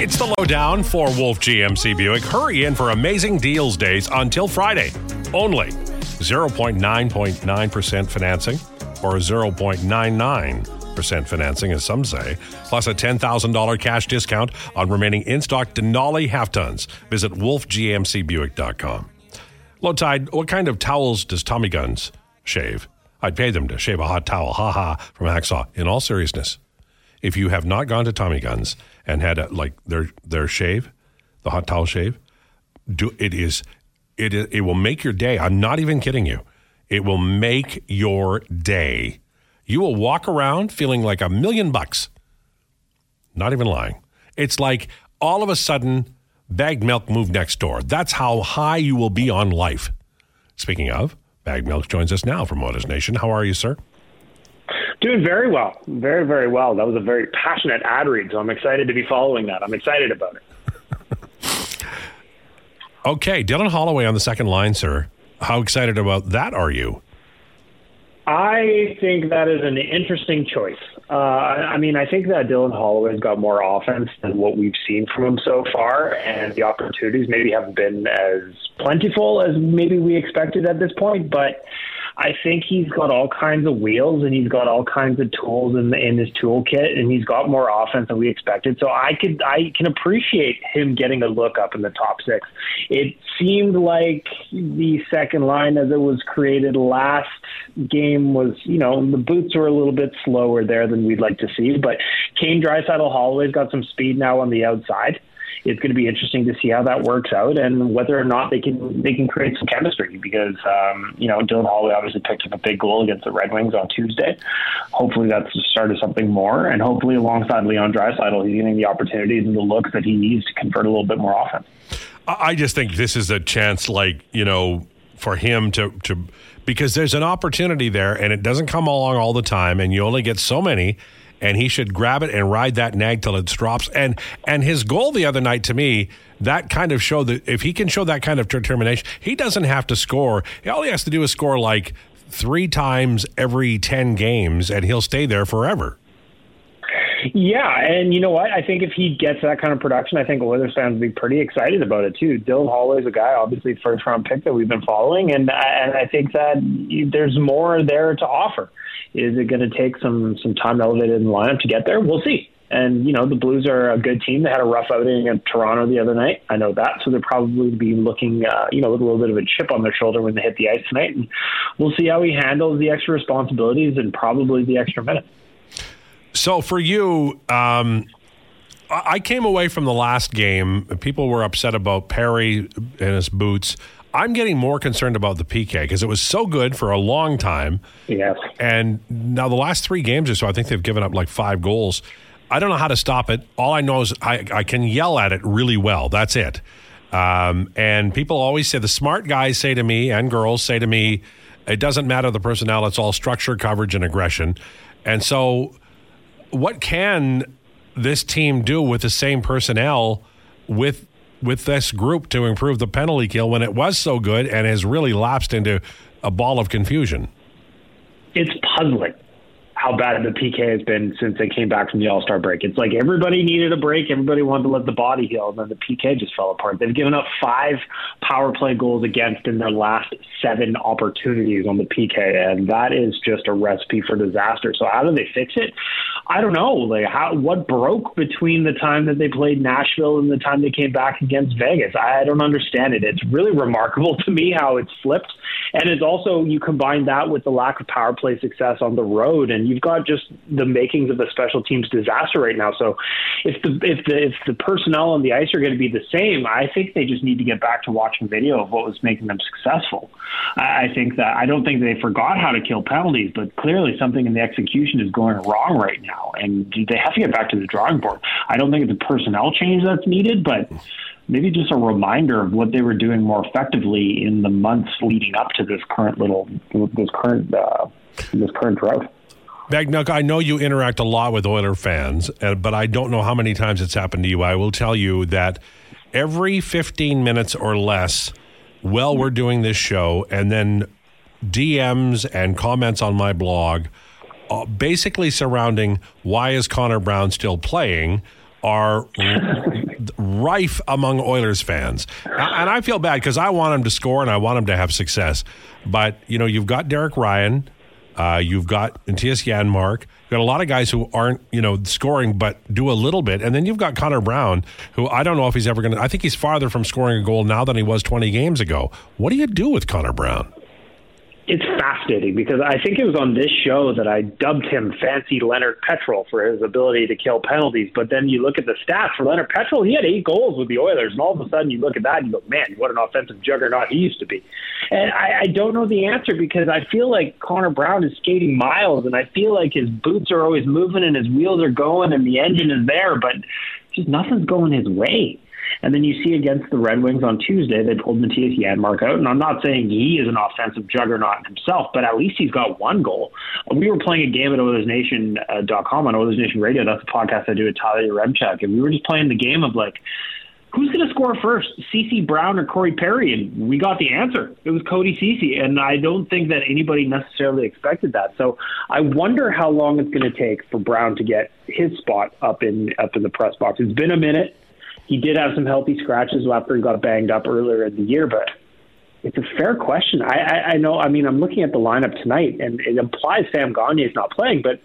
It's the lowdown for Wolf GMC Buick. Hurry in for amazing deals days until Friday. Only 0.9.9% financing or 0.99% financing, as some say, plus a $10,000 cash discount on remaining in stock Denali half tons. Visit wolfgmcbuick.com. Lowetide, what kind of towels does Tommy Guns shave? I'd pay them to shave a hot towel, ha ha, from Hacksaw. In all seriousness, if you have not gone to Tommy Guns and had a, like their their shave, the hot towel shave, do it is it it will make your day. I'm not even kidding you. It will make your day. You will walk around feeling like a million bucks. Not even lying. It's like all of a sudden bagged milk moved next door. That's how high you will be on life. Speaking of, bagged milk joins us now from Oilers Nation. How are you, sir? Doing very well. Very, very well. That was a very passionate ad read, so I'm excited to be following that. I'm excited about it. okay, Dylan Holloway on the second line, sir. How excited about that are you? I think that is an interesting choice. Uh, I mean, I think that Dylan Holloway's got more offense than what we've seen from him so far, and the opportunities maybe haven't been as plentiful as maybe we expected at this point. But I think he's got all kinds of wheels and he's got all kinds of tools in, the, in his toolkit, and he's got more offense than we expected. So I could I can appreciate him getting a look up in the top six. It seemed like the second line as it was created last game was you know the boots were a little bit slower there than we'd like to see, but Kane Draisaitl Holloway's got some speed now on the outside it's going to be interesting to see how that works out and whether or not they can they can create some chemistry because um, you know Dylan Holloway obviously picked up a big goal against the Red Wings on Tuesday. Hopefully that's the start of something more, and hopefully alongside Leon Draisaitl, he's getting the opportunities and the looks that he needs to convert a little bit more often. I just think this is a chance, like you know, for him to to because there's an opportunity there, and it doesn't come along all the time, and you only get so many and he should grab it and ride that nag till it drops. And and his goal the other night to me, that kind of showed that if he can show that kind of determination, he doesn't have to score. All he has to do is score like three times every ten games, and he'll stay there forever. Yeah, and you know what? I think if he gets that kind of production, I think Oilers fans will be pretty excited about it too. Dylan is a guy, obviously first round pick that we've been following, and and I think that there's more there to offer. Is it going to take some some time elevated in the lineup to get there? We'll see. And you know the Blues are a good team. They had a rough outing at Toronto the other night. I know that, so they're probably be looking, uh, you know, with a little bit of a chip on their shoulder when they hit the ice tonight. And we'll see how he handles the extra responsibilities and probably the extra minutes. So for you, um, I came away from the last game. People were upset about Perry and his boots. I'm getting more concerned about the PK because it was so good for a long time. Yes. And now the last three games or so, I think they've given up like five goals. I don't know how to stop it. All I know is I, I can yell at it really well. That's it. Um, and people always say, the smart guys say to me, and girls say to me, it doesn't matter the personnel, it's all structure, coverage, and aggression. And so, what can this team do with the same personnel with with this group to improve the penalty kill when it was so good and has really lapsed into a ball of confusion? It's puzzling how bad the PK has been since they came back from the All Star break. It's like everybody needed a break, everybody wanted to let the body heal, and then the PK just fell apart. They've given up five power play goals against in their last seven opportunities on the PK, and that is just a recipe for disaster. So how do they fix it? I don't know. Like how what broke between the time that they played Nashville and the time they came back against Vegas? I don't understand it. It's really remarkable to me how it's flipped, and it's also you combine that with the lack of power play success on the road and you've got just the makings of a special teams disaster right now. So if the if the if the personnel on the ice are going to be the same, I think they just need to get back to watching video of what was making them successful. I think that I don't think they forgot how to kill penalties, but clearly something in the execution is going wrong right now, and they have to get back to the drawing board. I don't think it's a personnel change that's needed, but maybe just a reminder of what they were doing more effectively in the months leading up to this current little this current uh, this current drought. Bagged Milk, I know you interact a lot with Oiler fans, uh, but I don't know how many times it's happened to you. I will tell you that every 15 minutes or less, while we're doing this show, and then DMs and comments on my blog, uh, basically surrounding why is Connor Brown still playing, are rife among Oilers fans. And I feel bad because I want him to score and I want him to have success. But, you know, you've got Derek Ryan, uh, you've got Mattias Janmark, you've got a lot of guys who aren't, you know, scoring but do a little bit. And then you've got Connor Brown, who I don't know if he's ever going to, I think he's farther from scoring a goal now than he was 20 games ago. What do you do with Connor Brown? It's fascinating because I think it was on this show that I dubbed him Fancy Lennart Petrell for his ability to kill penalties. But then you look at the stats for Lennart Petrell, he had eight goals with the Oilers, and all of a sudden you look at that and you go, man, what an offensive juggernaut he used to be. And I, I don't know the answer because I feel like Connor Brown is skating miles, and I feel like his boots are always moving and his wheels are going and the engine is there, but just nothing's going his way. And then you see against the Red Wings on Tuesday, they pulled Mattias Janmark out. And I'm not saying he is an offensive juggernaut himself, but at least he's got one goal. We were playing a game at OilersNation.com on Oilers Nation Radio. That's the podcast I do with Tyler Yaremchuk. And we were just playing the game of like, who's going to score first, CC Brown or Corey Perry? And we got the answer. It was Cody Ceci, and I don't think that anybody necessarily expected that. So I wonder how long it's going to take for Brown to get his spot up in up in the press box. It's been a minute. He did have some healthy scratches after he got banged up earlier in the year, but it's a fair question. I, I, I know. I mean, I'm looking at the lineup tonight, and it implies Sam Gagne is not playing, but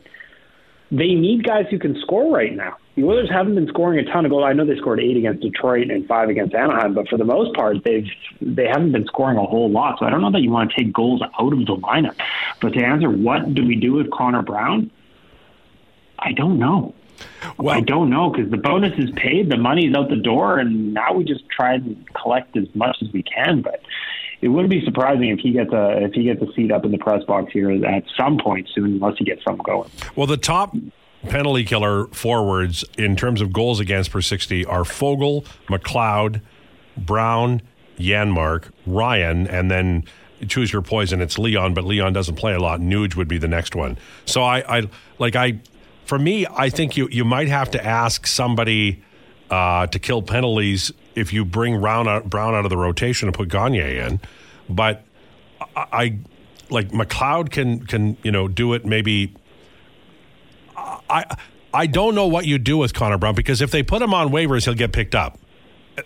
they need guys who can score right now. The Oilers haven't been scoring a ton of goals. I know they scored eight against Detroit and five against Anaheim, but for the most part, they've they haven't been scoring a whole lot. So I don't know that you want to take goals out of the lineup. But to answer, what do we do with Connor Brown? I don't know. Well, I don't know because the bonus is paid, the money's out the door, and now we just try and collect as much as we can. But it wouldn't be surprising if he gets a if he gets a seat up in the press box here at some point soon, unless he gets something going. Well, the top penalty killer forwards in terms of goals against per sixty are Foegele, McLeod, Brown, Janmark, Ryan, and then choose your poison. It's Leon, but Leon doesn't play a lot. Nuge would be the next one. So I, I like I for me, I think you you might have to ask somebody uh, to kill penalties if you bring Brown out, Brown out of the rotation and put Gagne in. But I, I like McLeod can can you know do it maybe. I I don't know what you do with Connor Brown because if they put him on waivers, he'll get picked up.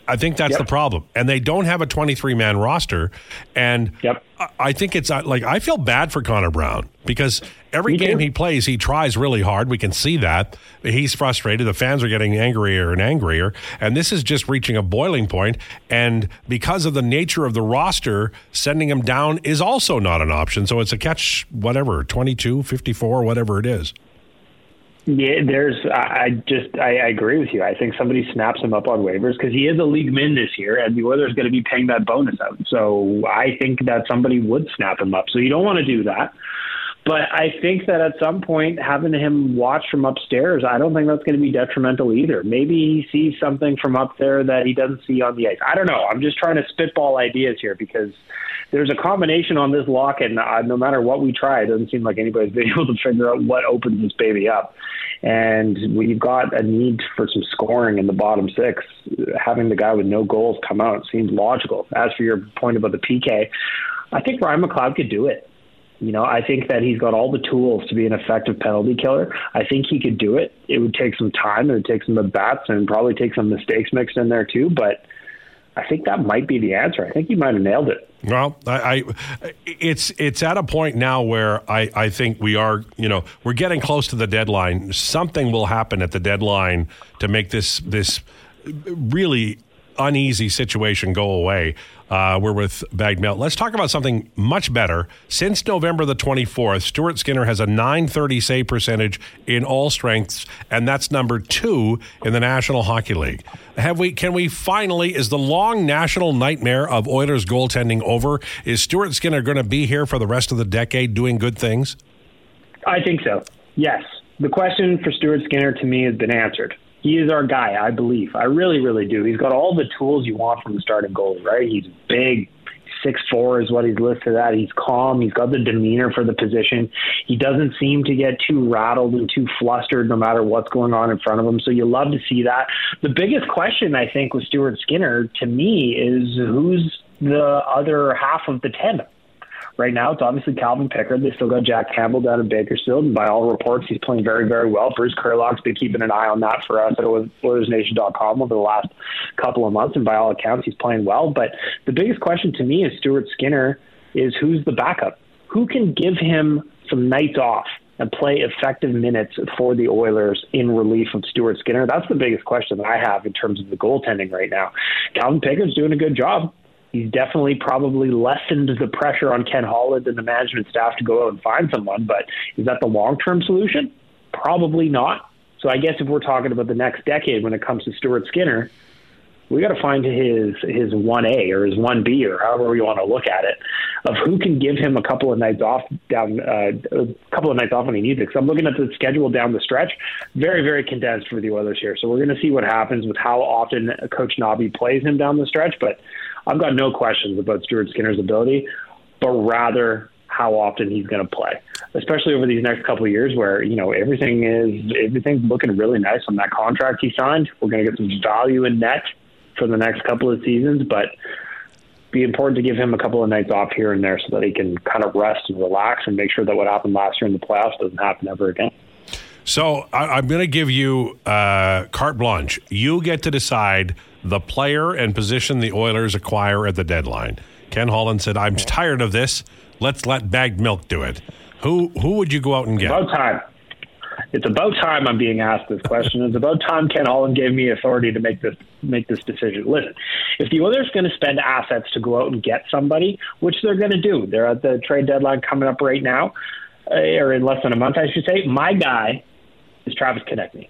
I think that's yep. the problem. And they don't have a 23 man roster. And yep. I think it's like, I feel bad for Connor Brown because every Me game he plays, he tries really hard. We can see that. He's frustrated. The fans are getting angrier and angrier. And this is just reaching a boiling point. And because of the nature of the roster, sending him down is also not an option. So it's a catch, whatever, 22, 54, whatever it is. Yeah, there's. I just I, I agree with you. I think somebody snaps him up on waivers because he is a league min this year, and the Oilers going to be paying that bonus out. So I think that somebody would snap him up. So you don't want to do that. But I think that at some point, having him watch from upstairs, I don't think that's going to be detrimental either. Maybe he sees something from up there that he doesn't see on the ice. I don't know. I'm just trying to spitball ideas here because there's a combination on this lock, and uh, no matter what we try, it doesn't seem like anybody's been able to figure out what opens this baby up. And we've got a need for some scoring in the bottom six. Having the guy with no goals come out seems logical. As for your point about the PK, I think Ryan McLeod could do it. You know, I think that he's got all the tools to be an effective penalty killer. I think he could do it. It would take some time. And it would take some at bats and probably take some mistakes mixed in there too. But I think that might be the answer. I think you might have nailed it. Well, I, I, it's it's at a point now where I, I think we are, you know, we're getting close to the deadline. Something will happen at the deadline to make this this really uneasy situation go away. Uh, we're with Bagged Milk. Let's talk about something much better. Since November the 24th, Stuart Skinner has a 930 save percentage in all strengths, and that's number two in the National Hockey League. Have we? Can we finally? Is the long national nightmare of Oilers goaltending over? Is Stuart Skinner going to be here for the rest of the decade doing good things? I think so. Yes. The question for Stuart Skinner to me has been answered he is our guy, I believe. I really, really do. He's got all the tools you want from the starting goalie, right? He's big, six four is what he's listed at. He's calm. He's got the demeanor for the position. He doesn't seem to get too rattled and too flustered no matter what's going on in front of him. So you love to see that. The biggest question I think with Stuart Skinner to me is who's the other half of the tandem right now, it's obviously Calvin Pickard. They still got Jack Campbell down in Bakersfield, and by all reports, he's playing very, very well. Bruce Curlock's been keeping an eye on that for us at OilersNation.com over the last couple of months, and by all accounts, he's playing well. But the biggest question to me is Stuart Skinner is who's the backup? Who can give him some nights off? and play effective minutes for the Oilers in relief of Stuart Skinner? That's the biggest question that I have in terms of the goaltending right now. Calvin Pickard's doing a good job. He's definitely probably lessened the pressure on Ken Holland and the management staff to go out and find someone, but is that the long term solution? Probably not. So I guess if we're talking about the next decade when it comes to Stuart Skinner, we got to find his his one A or his one B or however we want to look at it of who can give him a couple of nights off down uh, a couple of nights off when he needs it. Because I'm looking at the schedule down the stretch, very very condensed for the Oilers here. So we're going to see what happens with how often Coach Nobby plays him down the stretch. But I've got no questions about Stuart Skinner's ability, but rather how often he's going to play, especially over these next couple of years where, you know, everything is, everything's looking really nice on that contract he signed. We're going to get some value in net for the next couple of seasons, but be important to give him a couple of nights off here and there so that he can kind of rest and relax and make sure that what happened last year in the playoffs doesn't happen ever again. So I, am going to give you uh, carte blanche. You get to decide the player and position the Oilers acquire at the deadline. Ken Holland said, "I'm tired of this. Let's let bagged milk do it." Who who would you go out and get? About time. It's about time I'm being asked this question. It's about time Ken Holland gave me authority to make this make this decision. Listen, if the Oilers are going to spend assets to go out and get somebody, which they're going to do, they're at the trade deadline coming up right now, uh, or in less than a month, I should say. My guy is Travis Konecny.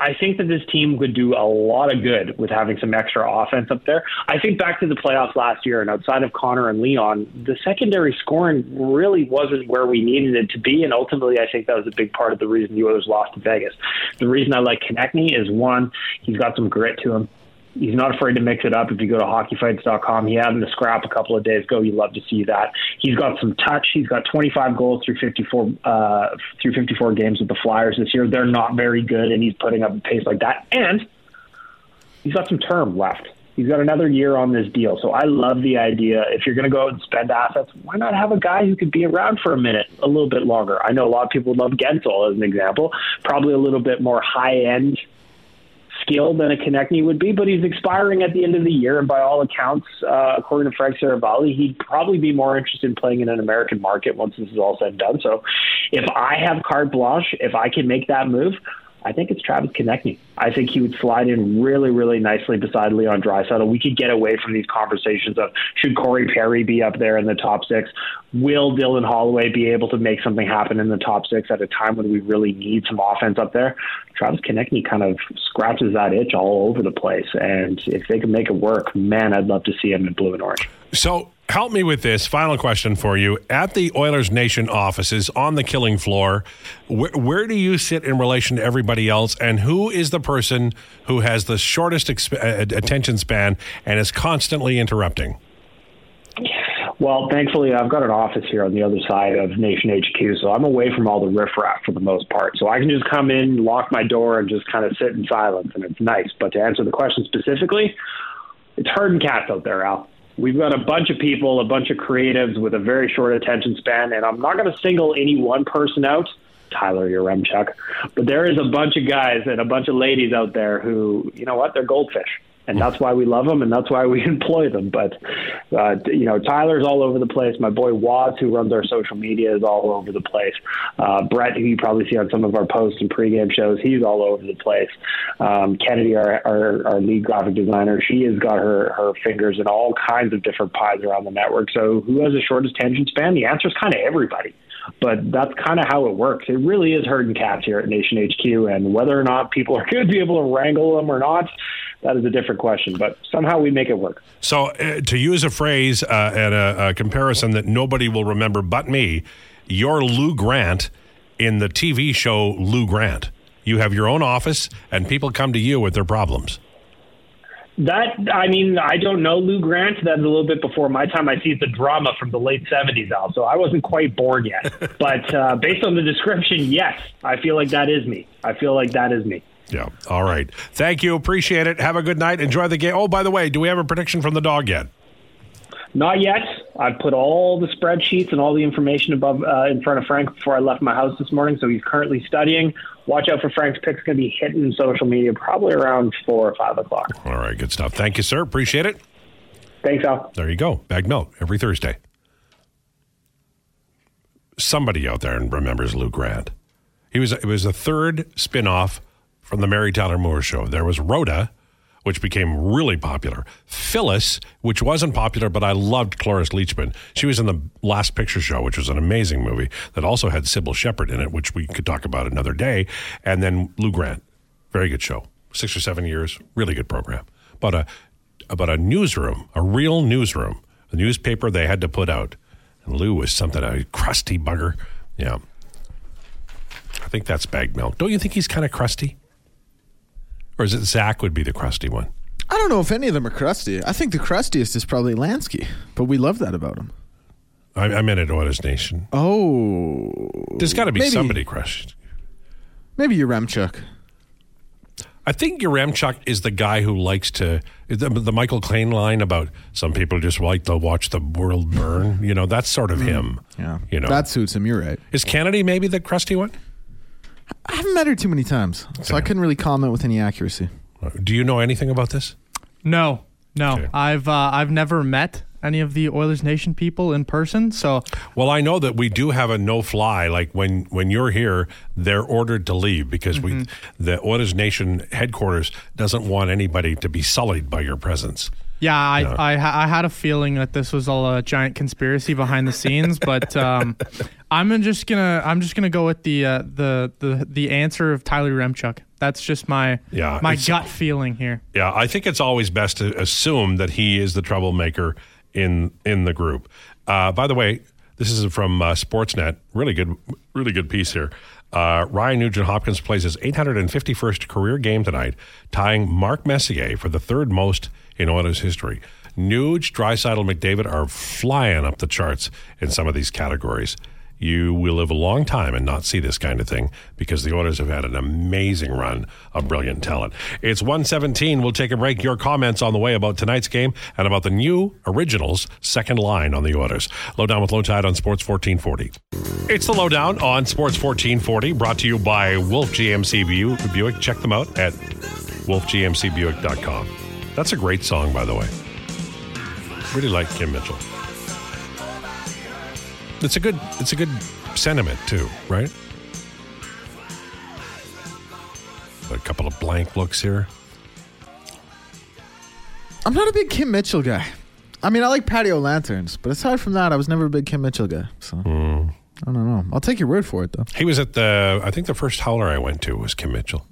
I think that this team would do a lot of good with having some extra offense up there. I think back to the playoffs last year, and outside of Connor and Leon, the secondary scoring really wasn't where we needed it to be. And ultimately, I think that was a big part of the reason the Oilers lost to Vegas. The reason I like Konecny is one, he's got some grit to him he's not afraid to mix it up. If you go to hockeyfights.com, he had him to scrap a couple of days ago. You love to see that. He's got some touch. He's got 25 goals through 54 uh, through 54 games with the Flyers this year. They're not very good, and he's putting up a pace like that. And he's got some term left. He's got another year on this deal. So I love the idea. If you're going to go out and spend assets, why not have a guy who could be around for a minute, a little bit longer? I know a lot of people would love Guentzel as an example. Probably a little bit more high end skill than a Konecny would be, but he's expiring at the end of the year, and by all accounts, uh, according to Frank Seravalli, he'd probably be more interested in playing in an American market once this is all said and done. So, if I have carte blanche, if I can make that move, I think it's Travis Konecny. I think he would slide in really, really nicely beside Leon Draisaitl. We could get away from these conversations of should Corey Perry be up there in the top six? Will Dylan Holloway be able to make something happen in the top six at a time when we really need some offense up there? Travis Konecny kind of scratches that itch all over the place. And if they can make it work, man, I'd love to see him in blue and orange. So help me with this final question for you. At the Oilers Nation offices on the killing floor, where, where, do you sit in relation to everybody else? And who is the person who has the shortest exp- uh, attention span and is constantly interrupting? Well, thankfully, I've got an office here on the other side of Nation HQ, so I'm away from all the riffraff for the most part. So I can just come in, lock my door, and just kind of sit in silence, and it's nice. But to answer the question specifically, it's herding cats out there, Al. We've got a bunch of people, a bunch of creatives with a very short attention span, and I'm not going to single any one person out, Tyler Yaremchuk, but there is a bunch of guys and a bunch of ladies out there who, you know what, they're goldfish and that's why we love them, and that's why we employ them. But uh, you know, Tyler's all over the place. My boy Watts, who runs our social media, is all over the place. Uh, Brett, who you probably see on some of our posts and pregame shows, he's all over the place. Um, Kennedy, our, our our lead graphic designer, she has got her her fingers in all kinds of different pies around the network. So, who has the shortest attention span? The answer is kind of everybody but that's kind of how it works. It really is herding cats here at Nation HQ, and whether or not people are going to be able to wrangle them or not, that is a different question. But somehow we make it work. So, uh, to use a phrase uh, and a, a comparison that nobody will remember but me, you're Lou Grant in the TV show Lou Grant. You have your own office, and people come to you with their problems. That I mean, I don't know Lou Grant. That's a little bit before my time. I see the drama from the late seventies, Al. So I wasn't quite born yet. but uh, based on the description, yes, I feel like that is me. I feel like that is me. Yeah. All right. Thank you. Appreciate it. Have a good night. Enjoy the game. Oh, by the way, do we have a prediction from the dog yet? Not yet. I've put all the spreadsheets and all the information above uh, in front of Frank before I left my house this morning. So he's currently studying. Watch out for Frank's picks. Going to be hitting social media probably around four or five o'clock. All right, good stuff. Thank you, sir. Appreciate it. Thanks, Al. There you go. Bagged Milk every Thursday. Somebody out there remembers Lou Grant. He was it was the third spin-off from the Mary Tyler Moore show. There was Rhoda, which became really popular. Phyllis, which wasn't popular, but I loved Cloris Leachman. She was in the Last Picture Show, which was an amazing movie that also had Cybill Shepherd in it, which we could talk about another day. And then Lou Grant, very good show. Six or seven years, really good program. But a about a newsroom, a real newsroom, a newspaper they had to put out. And Lou was something a crusty bugger. Yeah. I think that's bagged milk. Don't you think he's kind of crusty? Or is it Zach would be the crusty one? I don't know if any of them are crusty. I think the crustiest is probably Lansky, but we love that about him. I, I meant it Otis Nation. Oh, There's got to be maybe- somebody crushed. maybe Yaremchuk. I think Yaremchuk is the guy who likes to the, the Michael Caine line about some people just like to watch the world burn. You know, that's sort of mm, him. Yeah, You know, that suits him. You're right. is Kennedy maybe the crusty one? I haven't met her too many times, so I couldn't really comment with any accuracy. Do you know anything about this? No, no. Okay. I've uh, I've never met any of the Oilers Nation people in person. So Well, I know that we do have a no fly. Like when when you're here, they're ordered to leave because we the Oilers Nation headquarters doesn't want anybody to be sullied by your presence. Yeah, I I, I had a feeling that this was all a giant conspiracy behind the scenes, but um, I'm just gonna I'm just gonna go with the uh, the the the answer of Tyler Yaremchuk. That's just my Yeah, my gut feeling here. Yeah, I think it's always best to assume that he is the troublemaker in in the group. Uh, by the way, this is from uh, Sportsnet. Really good, really good piece here. Uh, Ryan Nugent Hopkins plays his 851st career game tonight, tying Mark Messier for the third most in Oilers history. Nuge, Draisaitl, McDavid are flying up the charts in some of these categories. You will live a long time and not see this kind of thing because the Oilers have had an amazing run of brilliant talent. It's 117. We'll take a break. Your comments on the way about tonight's game and about the new originals second line on the Oilers. Lowdown with Lowetide on Sports 1440. It's the Lowdown on Sports 1440 brought to you by Wolf GMC Bu- Buick. Check them out at wolfgmcbuick.com. That's a great song, by the way. Really like Kim Mitchell. It's a good it's a good sentiment too, right? A couple of blank looks here. I'm not a big Kim Mitchell guy. I mean, I like patio lanterns, but aside from that, I was never a big Kim Mitchell guy. So Hmm. I don't know. I'll take your word for it, though. He was at the I think the first howler I went to was Kim Mitchell.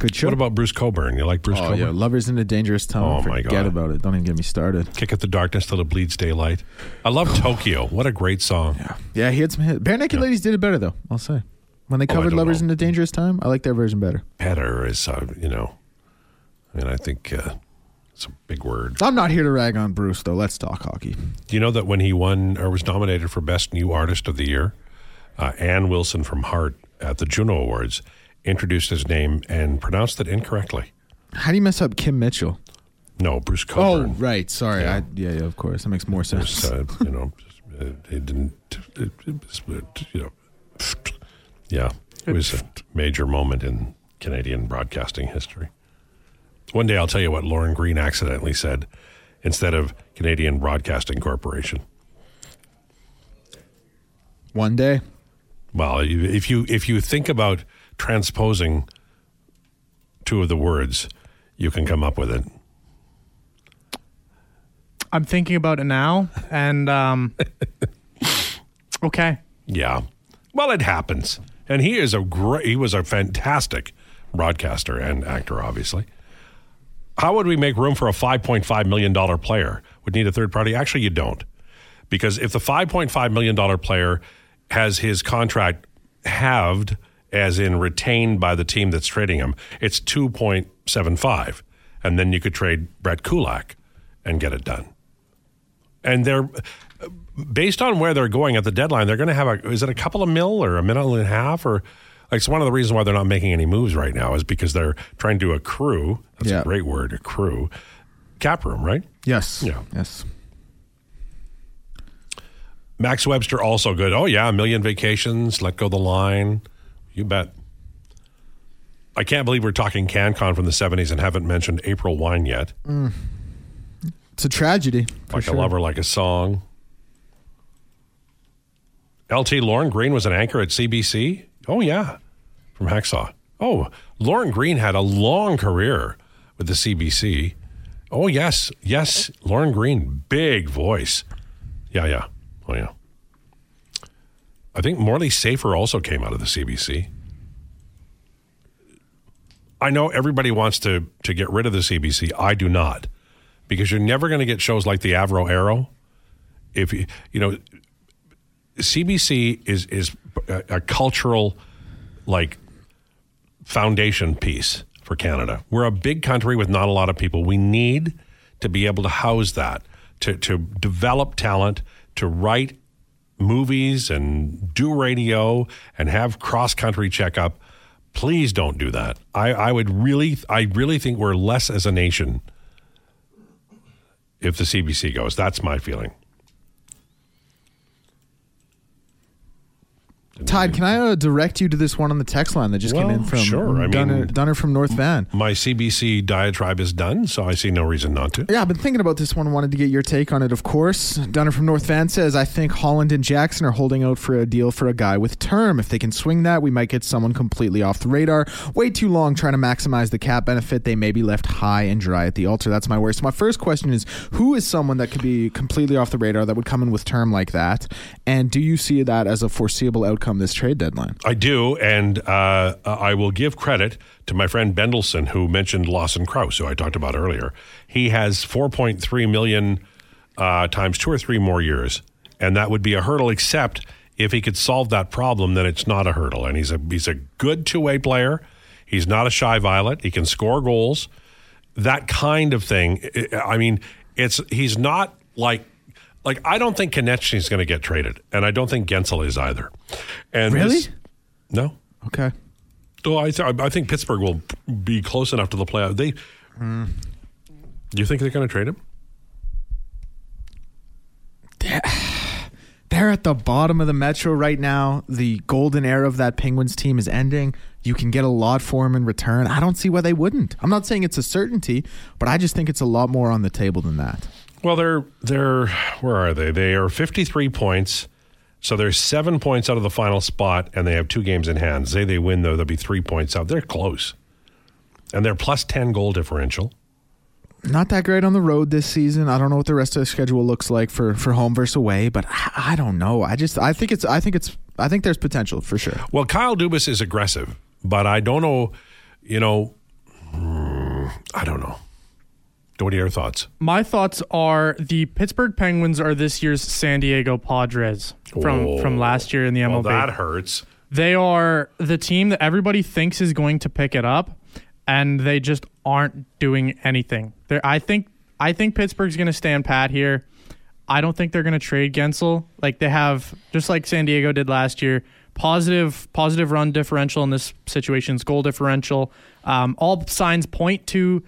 Good show. What about Bruce Cockburn? You like Bruce Oh Cockburn? yeah, lovers in a dangerous time. Oh, my Forget God. about it. Don't even get me started. Kick at the darkness till it bleeds daylight. I love Tokyo. What a great song. Yeah, Yeah, he had some hits. Barenaked Ladies did it better though. I'll say. When they Oh, covered don't lovers know. in a dangerous time, I like their version better. Better is uh, you know. I mean, I think uh, it's a big word. I'm not here to rag on Bruce though. Let's talk hockey. Do you know that when he won or was nominated for Best New Artist of the Year, uh, Ann Wilson from Heart at the Juno Awards introduced his name and pronounced it incorrectly. How do you mess up Kim Mitchell? No, Bruce Oh, right. Sorry. Yeah. I, yeah, yeah, of course. That makes more sense. was, uh, you know, uh, it didn't, it, it you know, yeah, it was a major moment in Canadian broadcasting history. One day I'll tell you what Lorne Greene accidentally said instead of Canadian Broadcasting Corporation. One day. Well, if you if you think about transposing two of the words, you can come up with it. I'm thinking about it now, and um, okay. Yeah. Well, it happens. And he is a great he was a fantastic broadcaster and actor obviously. How would we make room for a 5.5 million dollar player? Would need a third party? Actually, you don't. Because if the 5.5 million dollar player has his contract halved as in retained by the team that's trading him, it's 2.75 and then you could trade Brett Kulak and get it done. And they're based on where they're going at the deadline, they're going to have a is it a couple of mil or a minute and a half or like it's one of the reasons why they're not making any moves right now is because they're trying to accrue. That's Yeah. a great word, accrue cap room, right? Yes. Yeah. Yes. Max Webster also good. Oh yeah, a million vacations. Let go the line. You bet. I can't believe we're talking CanCon from the '70s and haven't mentioned April Wine yet. Mm. It's a tragedy. like sure. a lover, like a song. LT Lorne Greene was an anchor at CBC. Oh yeah, from Hacksaw. Oh, Lorne Greene had a long career with the CBC. Oh yes, yes, Lorne Greene, big voice. Yeah, yeah. Oh yeah. I think Morley Safer also came out of the CBC. I know everybody wants to to get rid of the CBC. I do not, because you're never going to get shows like the Avro Arrow. If you you know, CBC is is a, a cultural like foundation piece for Canada. We're a big country with not a lot of people. We need to be able to house that, to to develop talent, to write movies and do radio and have cross country checkup. Please don't do that. I, I would really I really think we're less as a nation if the CBC goes. That's my feeling. Tide, can I uh, direct you to this one on the text line that just came in from sure. I Dunner, mean- Dunner from North Van? My CBC diatribe is done, so I see no reason not to. Yeah, I've been thinking about this one. Wanted to get your take on it, of course. Dunner from North Van says, I think Holland and Jackson are holding out for a deal for a guy with term. If they can swing that, we might get someone completely off the radar. Way too long trying to maximize the cap benefit. They may be left high and dry at the altar. That's my worry. So, my first question is who is someone that could be completely off the radar that would come in with term like that? And do you see that as a foreseeable outcome this trade deadline? I do, and uh, I will give credit to my friend Bendelson, who mentioned Lawson Crouse, who I talked about earlier. He has 4.3 million uh, times two or three more years, and that would be a hurdle. Except if he could solve that problem, then it's not a hurdle. And he's a he's a good two way player. He's not a shy violet. He can score goals. That kind of thing. I- mean, it's he's not like like I don't think Konecny is going to get traded, and I don't think Guentzel is either. And Really? this- no. Okay. Oh, I, th- I think Pittsburgh will be close enough to the playoff. They. Do you think they're going to trade him? They're at the bottom of the Metro right now. The golden era of that Penguins team is ending. You can get a lot for him in return. I don't see why they wouldn't. I'm not saying it's a certainty, but I just think it's a lot more on the table than that. Well, they're they're where are they? They are 53 points. So they're seven points out of the final spot, and they have two games in hand. Say they win, though, they'll be three points out. They're close, and they're plus 10 goal differential. Not that great on the road this season. I don't know what the rest of the schedule looks like for, for home versus away, but I, I don't know. I just I think it's I think it's I think there's potential for sure. Well, Kyle Dubas is aggressive, but I don't know. You know, hmm, I don't know. What are your thoughts? My thoughts are the Pittsburgh Penguins are this year's San Diego Padres from Oh. from last year in the Well, MLB. that hurts. They are the team that everybody thinks is going to pick it up, and they just aren't doing anything. They're, I think I think Pittsburgh's going to stand pat here. I don't think they're going to trade Guentzel like they have, just like San Diego did last year. Positive, positive run differential in this situation's goal differential. Um, all signs point to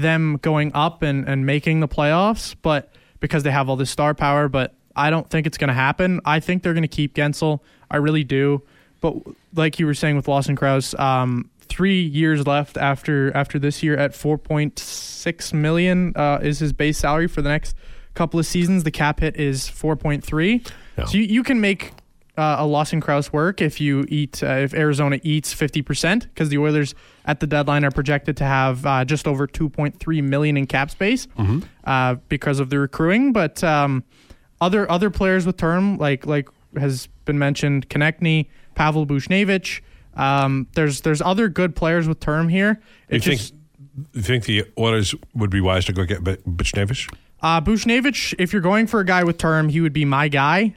them going up and, and making the playoffs, but because they have all this star power, but I don't think it's going to happen. I think they're going to keep Guentzel. I really do. But like you were saying with Lawson Crouse, um, three years left after after this year at 4.6 million uh, is his base salary for the next couple of seasons. The cap hit is 4.3. Yeah. So you, you can make uh, a Lawson Crouse work if you eat uh, if Arizona eats 50% because the Oilers at the deadline are projected to have uh, just over 2.3 million in cap space uh, because of the recruiting. But um, other other players with term like like has been mentioned, Konecny, Pavel Buchnevich. Um, there's there's other good players with term here. You It think you think the Oilers would be wise to go get B-? Uh, Buchnevich, if you're going for a guy with term, he would be my guy.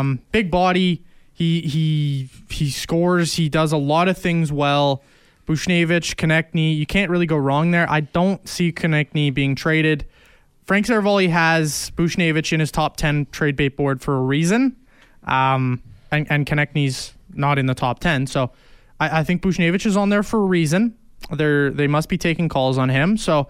Um, big body. He he he scores. He does a lot of things well. Buchnevich, Konecny, you can't really go wrong there. I don't see Konecny being traded. Frank Seravalli has Buchnevich in his top 10 trade bait board for a reason. Um, and, and Konecny's not in the top 10. So I, I think Buchnevich is on there for a reason. They're, they must be taking calls on him. So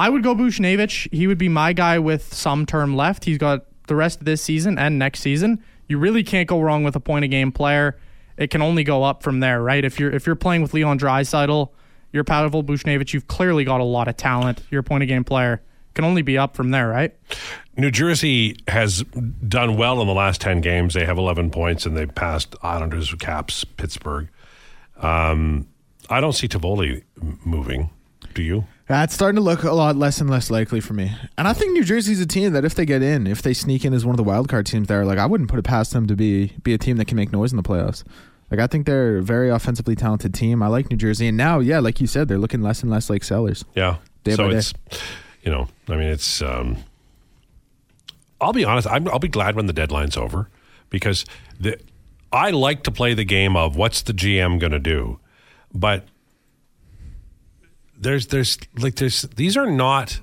I would go Buchnevich. He would be my guy with some term left. He's got the rest of this season and next season. You really can't go wrong with a point a game player. It can only go up from there, right? If you're if you're playing with Leon Draisaitl, you're Pavel Buchnevich, you've clearly got a lot of talent. You're a point a game player. Can only be up from there, right? New Jersey has done well in the last 10 games. They have 11 points and they passed Islanders, Caps, Pittsburgh. Um, I don't see Toffoli moving. Do you? It's starting to look a lot less and less likely for me. And I think New Jersey's a team that if they get in, if they sneak in as one of the wild card teams there, like I wouldn't put it past them to be be a team that can make noise in the playoffs. Like I think they're a very offensively talented team. I like New Jersey, and now, yeah, like you said, they're looking less and less like sellers. Yeah. Day so by day. it's, you know, I mean, it's. Um, I'll be honest. I'm, I'll be glad when the deadline's over because the I like to play the game of what's the GM going to do, but there's there's like there's these are not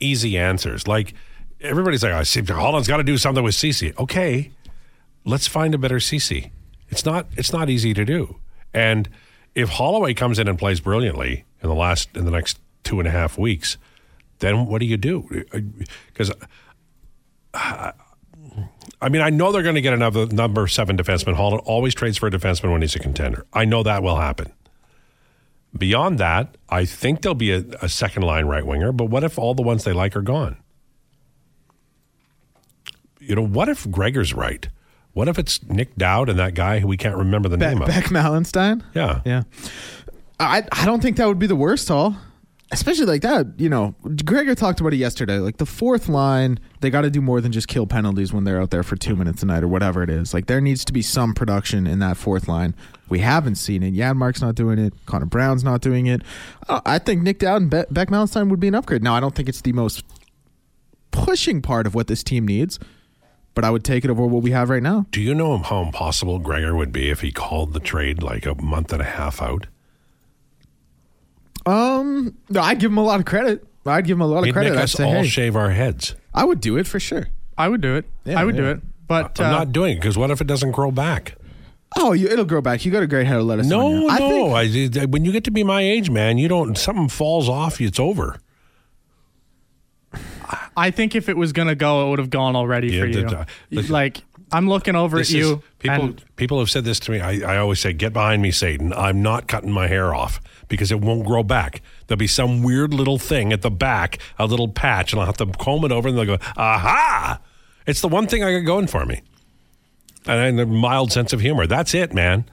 easy answers. Like everybody's like, I see Holland's got to do something with CC. Okay, let's find a better CC. It's not it's not easy to do. And if Holloway comes in and plays brilliantly in the last in the next two and a half weeks, then what do you do? Because I mean, I know they're going to get another number seven defenseman. Holland always trades for a defenseman when he's a contender. I know that will happen. Beyond that, I think there'll be a, a second line right winger. But what if all the ones they like are gone? You know, what if Gregor's right? What if it's Nic Dowd and that guy who we can't remember the Be- name of? Beck Malenstyn. Yeah. Yeah. I I don't think that would be the worst, all. Especially like that, you know. Gregor talked about it yesterday. Like the fourth line, they got to do more than just kill penalties when they're out there for two minutes a night or whatever it is. Like there needs to be some production in that fourth line. We haven't seen it. Janmark's not doing it. Connor Brown's not doing it. Uh, I think Nic Dowd and Be- Beck Malenstyn would be an upgrade. Now I don't think it's the most pushing part of what this team needs, but I would take it over what we have right now. Do you know how impossible Gregor would be if he called the trade like a month and a half out? Um, no, I'd give him a lot of credit. I'd give him a lot of He'd credit. make I'd us say, all hey, shave our heads. I would do it for sure. I would do it. Yeah, I would do it. But I'm uh, not doing it because what if it doesn't grow back? Oh, you, it'll grow back. You got a great head of lettuce. No, on you. I no. think- I, when you get to be my age, man, you don't. Something falls off. It's over. I think if it was gonna go, it would have gone already Yeah, for you. the- the- like I'm looking over This at is- you. people, and people have said this to me. I, I always say, "Get behind me, Satan." I'm not cutting my hair off because it won't grow back. There'll be some weird little thing at the back, a little patch, and I'll have to comb it over, and they'll go, "Aha!" It's the one thing I got going for me, and a mild sense of humor. That's it, man.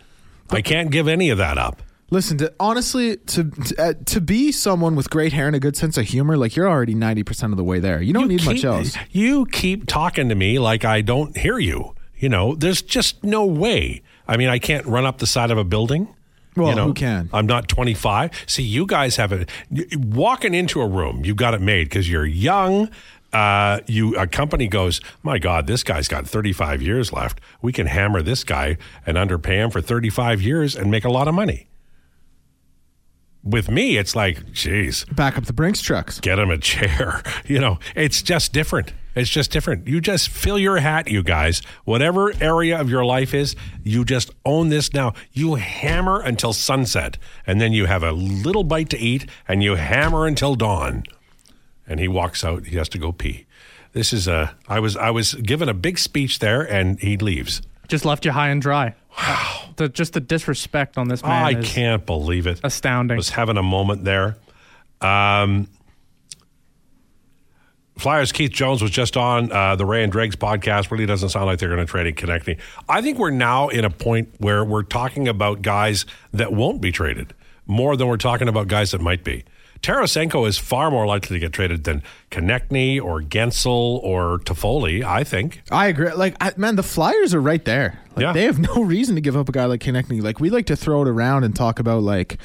I can't give any of that up. Listen, to, honestly, to to, uh, to be someone with great hair and a good sense of humor, like you're already ninety percent of the way there. You don't need much else. You keep talking to me like I don't hear you. You know, there's just no way. I mean, I can't run up the side of a building. Well, you know, who can? I'm not 25. See, you guys have it. Walking into a room, you've got it made because you're young. Uh, you a company goes, my God, this guy's got 35 years left. We can hammer this guy and underpay him for 35 years and make a lot of money. With me, it's like, geez, Back up the Brinks trucks. get him a chair. You know, it's just different. It's just different. You just fill your hat, you guys. Whatever area of your life is, you just own this now. You hammer until sunset, and then you have a little bite to eat, and you hammer until dawn. And he walks out. He has to go pee. This is a. I was I was given a big speech there, and he leaves. Just left you high and dry. Wow. The, just the disrespect on this man I can't believe it. astounding. was having a moment there. Um, Flyers Keith Jones was just on uh, the Ray and Dregs podcast. Really doesn't sound like they're going to trade and Konecny. I think we're now in a point where we're talking about guys that won't be traded more than we're talking about guys that might be. Tarasenko is far more likely to get traded than Konecny or Guentzel or Toffoli, I think. I agree. Like, I, man, the Flyers are right there. Like, Yeah. They have no reason to give up a guy like Konecny. Like, we like to throw it around and talk about, like,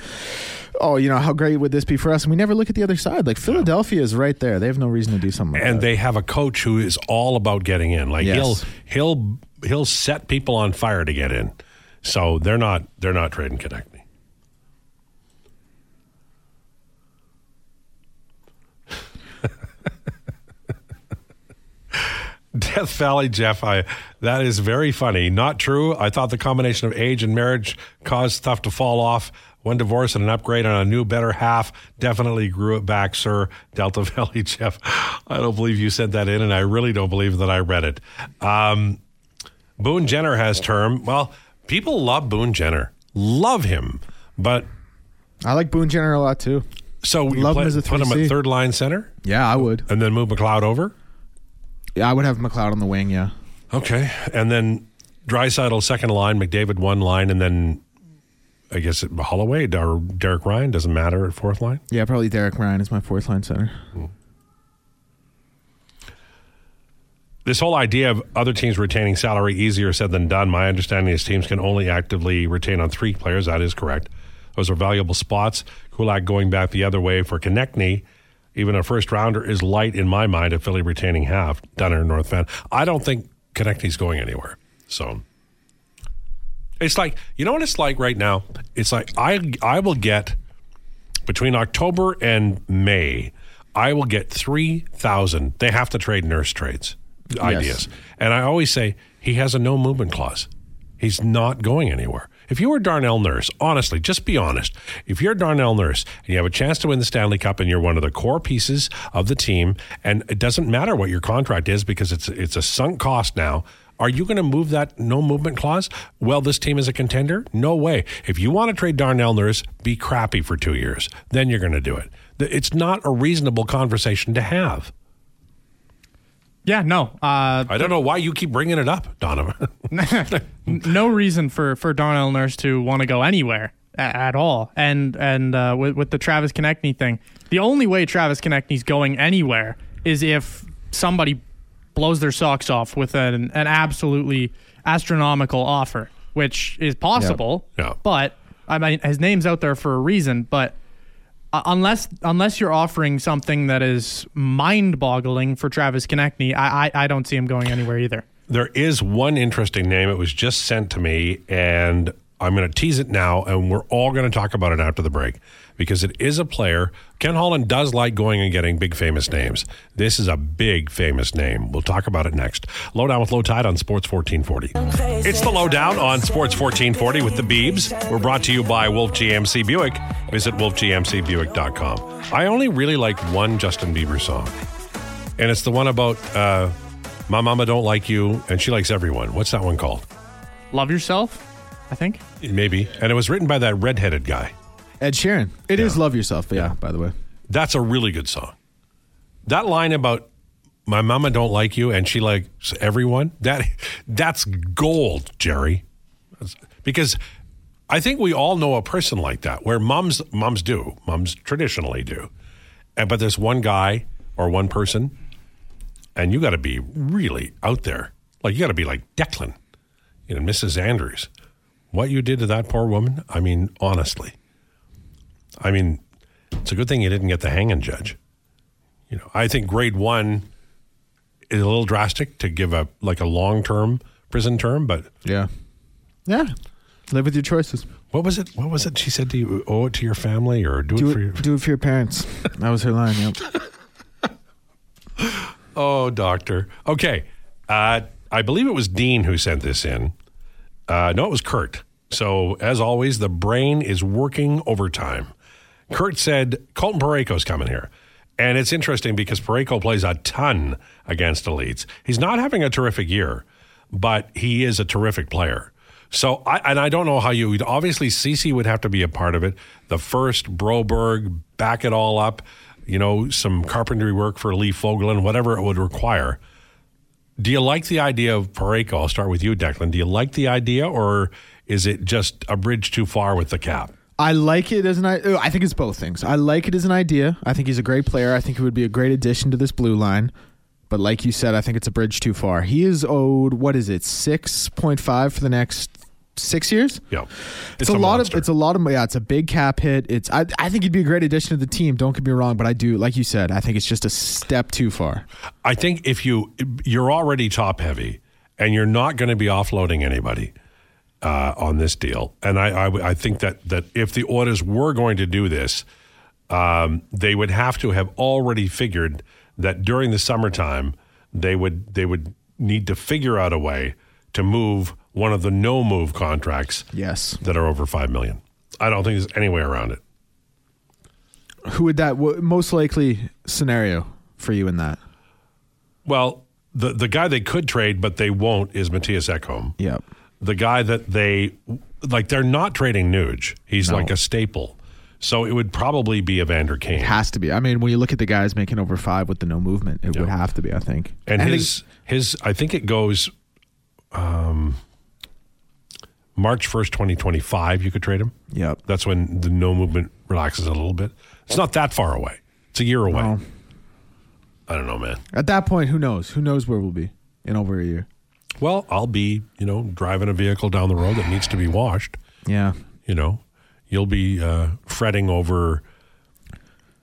oh, you know, how great would this be for us? And we never look at the other side. Like, Philadelphia is right there. They have no reason to do something like and that. they have a coach who is all about getting in. Like Yes. he'll he'll he'll set people on fire to get in. So they're not they're not trading Konecny. Death Valley Jeff, I that is very funny. Not true. I thought the combination of age and marriage caused stuff to fall off. One divorce and an upgrade on a new, better half definitely grew it back, sir. Delta Valley Jeff. I don't believe you sent that in, and I really don't believe that I read it. Um, Boone Jenner has term. Well, people love Boone Jenner, love him, but I like Boone Jenner a lot too. so you Love him as a put him at third line center Yeah, I would. and then move McLeod over. Yeah, I would have McLeod on the wing. Yeah. Okay, and then Draisaitl second line, McDavid one line, and then I guess it- Holloway or Derek Ryan doesn't matter at fourth line. Yeah, probably Derek Ryan is my fourth line center. Hmm. This whole idea of other teams retaining salary easier said than done. My understanding is teams can only actively retain on three players. That is correct. Those are valuable spots. Kulak going back the other way for Konecny. Even a first rounder is light in my mind of Philly retaining half. Dunner, North Van. I don't think Konecny's going anywhere. So it's like you know what it's like right now. It's like I I will get between October and May, I will get 3,000. They have to trade nurse trades ideas. And I always say he has a no movement clause. He's not going anywhere. If you were Darnell Nurse, honestly, just be honest. If you're Darnell Nurse and you have a chance to win the Stanley Cup and you're one of the core pieces of the team, and it doesn't matter what your contract is because it's it's a sunk cost now. Are you going to move that no movement clause? Well, this team is a contender? No way. If you want to trade Darnell Nurse, be crappy for two years. Then you're going to do it. It's not a reasonable conversation to have. Yeah, no. Uh, I don't know why you keep bringing it up, Donovan. no reason for for Darnell Nurse to want to go anywhere a- at all. And and uh, with, with the Travis Konecny thing, the only way Travis Konecny's going anywhere is if somebody blows their socks off with an an absolutely astronomical offer, which is possible. Yeah. But I mean, his name's out there for a reason. But uh, unless unless you're offering something that is mind-boggling for Travis Konecny, I, I I don't see him going anywhere either. There is one interesting name. It was just sent to me, and I'm going to tease it now, and we're all going to talk about it after the break because it is a player. Ken Holland does like going and getting big famous names. This is a big famous name. We'll talk about it next. Lowdown with Lowetide on Sports 1440. It's the Lowdown on Sports 1440 with the Beebs. We're brought to you by Wolf GMC Buick. Visit wolfgmcbuick.com. I only really like one Justin Bieber song, and it's the one about. Uh, my mama don't like you, and she likes everyone. What's that one called? Love yourself, I think. Maybe. And it was written by that redheaded guy. Ed Sheeran. It is Yeah. Love Yourself. Yeah, by the way. That's a really good song. That line about my mama don't like you and she likes everyone, that that's gold, Jerry. Because I think we all know a person like that where moms moms do. Moms traditionally do. And but there's one guy or one person and you got to be really out there. Like you got to be like Declan, you know, Mrs. Andrews. What you did to that poor woman, I mean, honestly. I mean, it's a good thing you didn't get the hanging judge. You know, I think grade one is a little drastic to give a like a long term prison term, but Yeah. Yeah. Live with your choices. what was it? What was it she said to you? Owe it to your family or do, Do it for your do it for your parents. That was her line. Yep. Oh, doctor. Okay. Uh, I believe it was Dean who sent this in. Uh, no, it was Kurt. So, as always, the brain is working overtime. Kurt said Colton Parayko's coming here. And it's interesting because Parayko plays a ton against elites. He's not having a terrific year, but he is a terrific player. So, I, and I don't know how you obviously CC would have to be a part of it. The first Broberg, back it all up, you know, some carpentry work for Lee Fogelin, whatever it would require. Do you like the idea of Parayko? I'll start with you, Declan. Do you like the idea, or is it just a bridge too far with the cap? I like it as an I. Oh, I think it's both things. I like it as an idea. I think he's a great player. I think he would be a great addition to this blue line. But like you said, I think it's a bridge too far. He is owed what is it, six point five for the next six years? Yeah, It's, a, lot of it's a lot of yeah, it's a big cap hit. It's I, I think he'd be a great addition to the team. Don't get me wrong, but I do like you said, I think it's just a step too far. I think if you you're already top heavy and you're not going to be offloading anybody uh, on this deal, and I, I I think that that if the Oilers were going to do this, um, they would have to have already figured that during the summertime they would they would need to figure out a way to move one of the no move contracts Yes. that are over five million. I don't think there's any way around it. Who would that w- most likely scenario for you in that? Well, the the guy they could trade, but they won't, is Mattias Ekholm. Yep. The guy that they like, they're not trading Nuge. He's No. like a staple. So it would probably be Evander Kane. It Has to be. I mean, when you look at the guys making over five with the no movement, it would have to be. I think. and think- his his I think it goes um, March first, twenty twenty five. You could trade him. Yep. That's when the no movement relaxes a little bit. It's not that far away. It's a year away. Well, I don't know, man. at that point, who knows? Who knows where we'll be in over a year? Well, I'll be you know driving a vehicle down the road that needs to be washed. Yeah. You know, you'll be uh, fretting over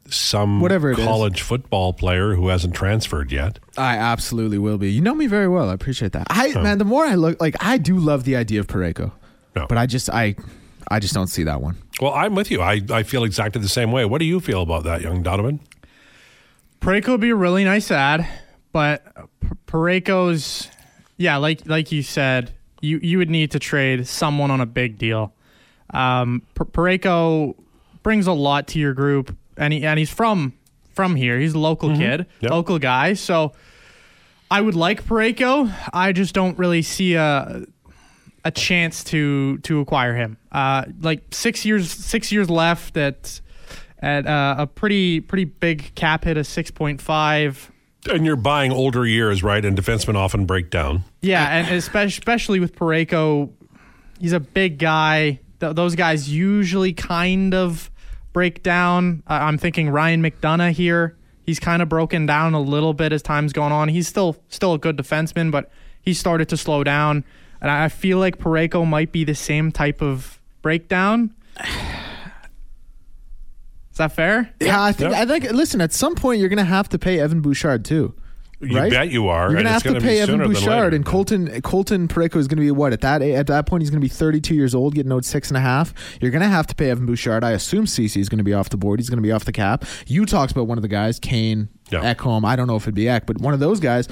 some Whatever it is. college football player who hasn't transferred yet. I absolutely will be. You know me very well. I appreciate that. I man, the more I look, like I do love the idea of Parayko, No. but I just I I just don't see that one. Well, I'm with you. I, I feel exactly the same way. What do you feel about that, young Donovan? Parayko would be a really nice ad, but P- Parayko's, yeah, like like you said, you you would need to trade someone on a big deal. Um, Parayko brings a lot to your group, and he and he's from from here. He's a local kid, Yep. local guy. So I would like Parayko. I just don't really see a a chance to to acquire him. Uh, like six years six years left at at uh, a pretty pretty big cap hit of six point five. And you're buying older years, right? And defensemen often break down. Yeah, and especially with Parayko, he's a big guy. Th- those guys usually kind of break down. I'm thinking Ryan McDonough here. He's kind of broken down a little bit as time's gone on. He's still still a good defenseman, but he started to slow down. And I feel like Parayko might be the same type of breakdown. Is that fair? Yeah, I think Yep. I think. Listen, at some point you're going to have to pay Evan Bouchard too. You right? bet you are. You're gonna have to pay Evan Bouchard and Colton. Colton Parayko is going to be what at that at that point he's going to be 32 years old, getting owed six and a half. You're going to have to pay Evan Bouchard. I assume CC is going to be off the board. He's going to be off the cap. You talked about one of the guys, Kane, Yeah. Ekholm. I don't know if it'd be Ek, but one of those guys.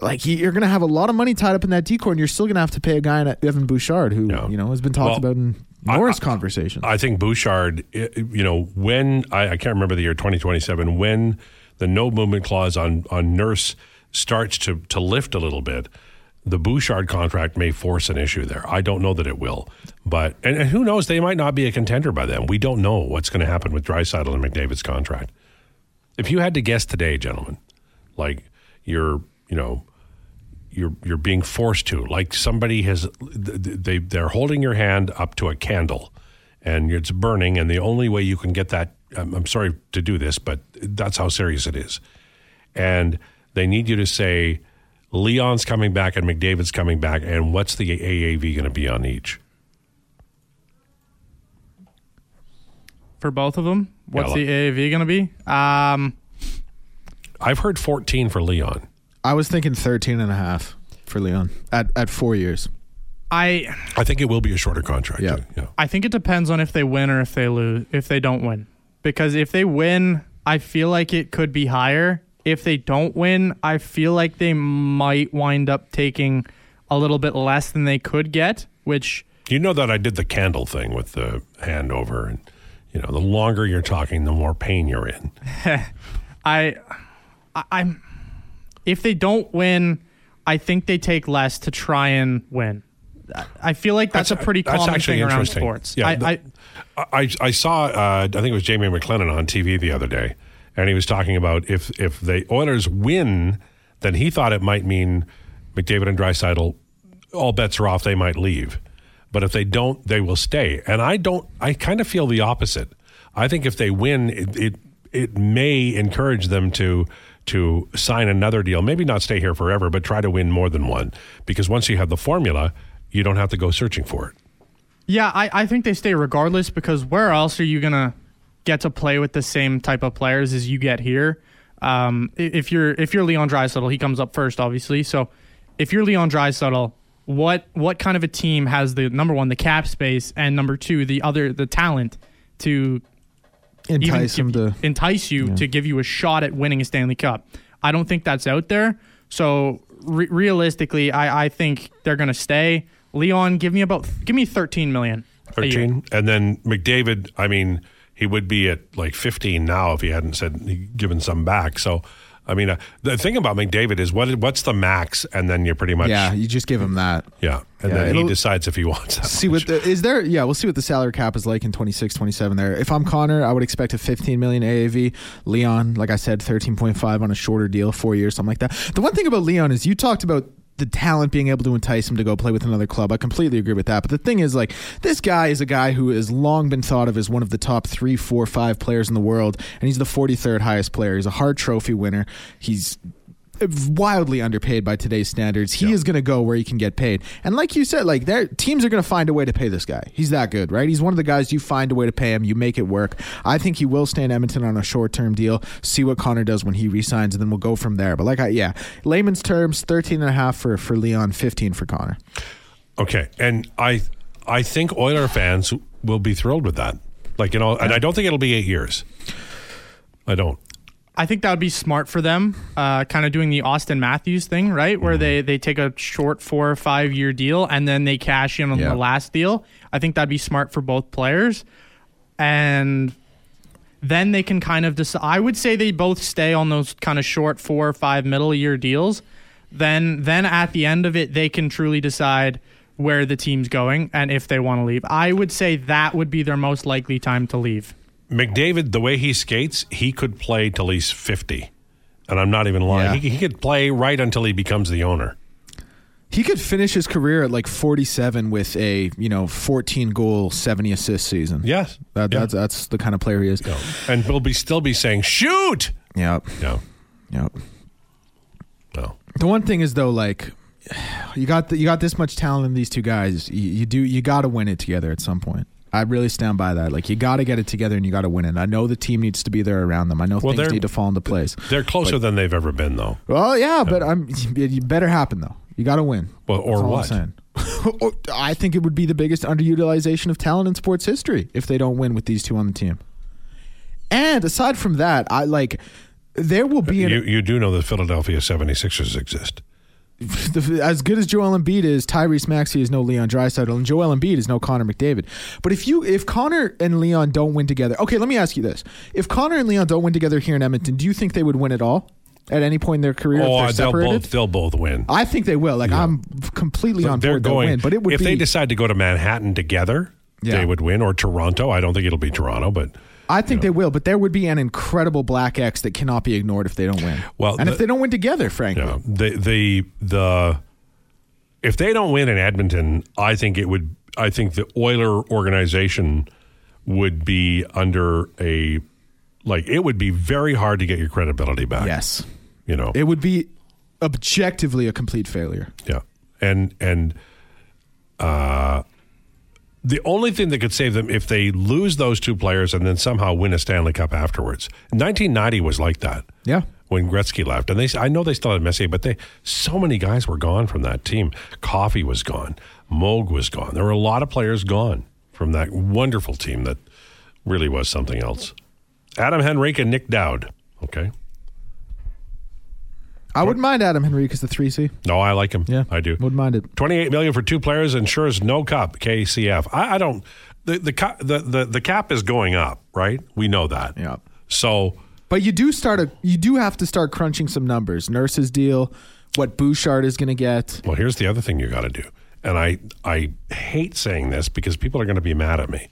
Like he- you're going to have a lot of money tied up in that decor, and you're still going to have to pay a guy in Evan Bouchard, who Yeah. you know has been talked Well, about in I- numerous I- conversations. I think Bouchard, eh, you know, when I, I can't remember the year 2027, when the no movement clause on on Nurse starts to to lift a little bit, the Bouchard contract may force an issue there. I don't know that it will, but and, and who knows? They might not be a contender by then. We don't know what's going to happen with Draisaitl and McDavid's contract. If you had to guess today, gentlemen, like you're, you know, you're you're being forced to. Like somebody has they they're holding your hand up to a candle and it's burning and the only way you can get that I'm, I'm sorry to do this but that's how serious it is. And they need you to say Leon's coming back and McDavid's coming back and what's the AAV going to be on each? For both of them, what's Yeah, the AAV going to be? Um, I've heard 14 for Leon I was thinking 13 and a half for Leon at at four years. I I think it will be a shorter contract Yeah. yeah I think it depends on if they win or if they lose. If they don't win, because if they win, I feel like it could be higher. If they don't win, I feel like they might wind up taking a little bit less than they could get. Which You know that I did the candle thing with the hand over, and you know, the longer you're talking, the more pain you're in. I, I I'm, if they don't win, I think they take less to try and win. I- feel like that's, a pretty that's common thing around sports. Yeah, I, the- I, I, I saw, uh, I think it was Jamie McLennan on TV the other day, and he was talking about if if the Oilers win, then he thought it might mean McDavid and Draisaitl, all bets are off. They might leave, but if they don't, they will stay. And I don't. I kind of feel the opposite. I think if they win, it it, it may encourage them to. To sign another deal, maybe not stay here forever, but try to win more than one. Because once you have the formula, you don't have to go searching for it. Yeah, I, I think they stay regardless because where else are you gonna get to play with the same type of players as you get here? Um, if you're if you're Leon Draisaitl, he comes up first, obviously. So if you're Leon Draisaitl, what what kind of a team has the number one the cap space and number two the other the talent to Entice even him give- to. entice you to give you a shot at winning a Stanley Cup. I don't think that's out there. So re- realistically, I, I think they're going to stay. Leon, give me about give me thirteen million. 13 and then mcdavid i mean he would be at like 15 now if he hadn't said given some back so I mean, uh, the thing about McDavid is what what's the max, and then you're pretty much Yeah, you just give him that. yeah, and Yeah, then he decides if he wants that. See much. what the, is there? Yeah, we'll see what the salary cap is like in 26, 27 there. If I'm Connor, I would expect a 15 million AAV. Leon, like I said, 13.5 on a shorter deal, four years, something like that. The one thing about Leon is you talked about the talent being able to entice him to go play with another club. I completely agree with that. But the thing is, like, this guy is a guy who has long been thought of as one of the top three, four, five players in the world, and he's the 43rd highest player. He's a Hart Trophy winner. He's wildly underpaid by today's standards. He is going to go where he can get paid. And like you said, like their teams are going to find a way to pay this guy. He's that good, right? He's one of the guys you find a way to pay him, you make it work. I think he will stay in Edmonton on a short-term deal. See what Connor does when he resigns and then we'll go from there. But like I yeah, layman's terms 13 and a half for for Leon, 15 for Connor. Okay, and I I think Oiler fans will be thrilled with that. Like you know, and I don't think it'll be eight years. I don't. I think that would be smart for them, uh, kind of doing the Auston Matthews thing, right? Where they, they take a short four or five year deal and then they cash in on Yeah. the last deal. I think that'd be smart for both players. And then they can kind of decide. I would say they both stay on those kind of short four or five middle year deals. Then, then at the end of it, they can truly decide where the team's going and if they want to leave. I would say that would be their most likely time to leave. McDavid, the way he skates, he could play till he's fifty, and I'm not even lying. Yeah. He, he could play right until he becomes the owner. He could finish his career at like 47 with a, you know, 14 goal, 70 assist season. Yes, That, Yeah. that's that's the kind of player he is. and we'll be still be saying shoot. Yep. No, Yep. no. The one thing is though, like you got the, you got this much talent in these two guys. You, you do you got to win it together at some point. I really stand by that. Like you got to get it together and you got to win it. I know the team needs to be there around them. I know Well, things need to fall into place. They're closer than they've ever been, though. Well, yeah, but I'm. You better happen though. You got to win. Well, or what? I think it would be the biggest underutilization of talent in sports history if they don't win with these two on the team. And aside from that, I like there will be an, You you do know the Philadelphia 76ers exist. the, as good as Joel Embiid is, Tyrese Maxey is no Leon Draisaitl, and Joel Embiid is no Connor McDavid. But if you if Connor and Leon don't win together, okay, let me ask you this: If Connor and Leon don't win together here in Edmonton, do you think they would win at all at any point in their career Oh, they'll separated? both they'll both win. I think they will. Like I'm completely on They're board they'll going. win, but it would if be they decide to go to Manhattan together, Yeah. they would win. Or Toronto. I don't think it'll be Toronto, but I think they will, but there would be an incredible black X that cannot be ignored if they don't win. Well, and the- if they don't win together, frankly, you know, the the the if they don't win in Edmonton, I think it would. I think the Oiler organization would be under a like it would be very hard to get your credibility back. yes, you know. it would be objectively a complete failure. Yeah, and and uh, the only thing that could save them if they lose those two players and then somehow win a Stanley Cup afterwards. 1990 was like that. Yeah. When Gretzky left, and they, I know they still had Messier, but they, so many guys were gone from that team. Coffey was gone, Moog was gone. There were a lot of players gone from that wonderful team that really was something else. Adam Henrique and Nic Dowd. Okay, I wouldn't mind Adam Henry because the three C. no, I like him. Yeah, I do. Wouldn't mind it. 28 million for two players ensures no cup KCF. I, I don't the the, the the the cap is going up, right? We know that. Yeah. So But you do start a you do have to start crunching some numbers. Nurse's deal, what Bouchard is going to get. well, here's the other thing you got to do. And I I hate saying this because people are going to be mad at me.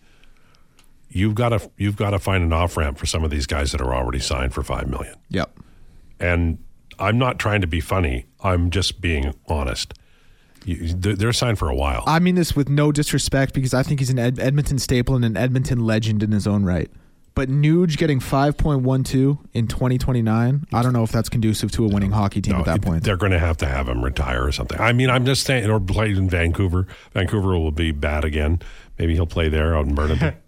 You've got to you've got to find an off ramp for some of these guys that are already signed for 5 million. Yep. And I'm not trying to be funny. I'm just being honest. You, they're signed for a while. I mean this with no disrespect because I think he's an Ed- Edmonton staple and an Edmonton legend in his own right. But Nuge getting 5.12 in 2029, I don't know if that's conducive to a winning hockey team No, at that point. They're going to have to have him retire or something. I mean, I'm just saying, or play in Vancouver. Vancouver will be bad again. Maybe he'll play there out in Burnaby.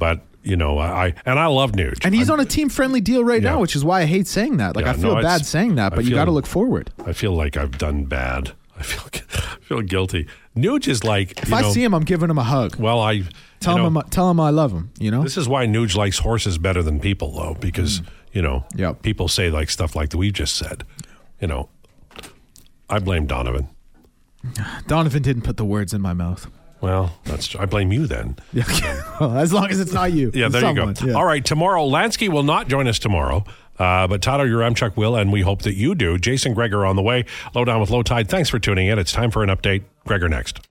But you know, I, I and I love Nuge. And he's I'm- on a team friendly deal right Yeah. now, which is why I hate saying that. Like Yeah, I feel no, bad saying that, I but you got to look forward. I feel like I've done bad. I feel I feel guilty. Nuge is like If I see him, I'm giving him a hug. Well, I Tell him know, I'm, tell him I love him, you know? This is why Nuge likes horses better than people, though, because you know. Yep. people say like stuff like we just said. You know, I blame Donovan. Donovan didn't put the words in my mouth. Well, that's. I blame you then. Yeah. well, as long as it's not you. Yeah, there someone. you go. Yeah. All right, tomorrow, Lansky will not join us tomorrow. Uh, but Tyler Yaremchuk will, and we hope that you do. Jason Gregor on the way. Low down with Lowetide. Thanks for tuning in. It's time for an update. Gregor next.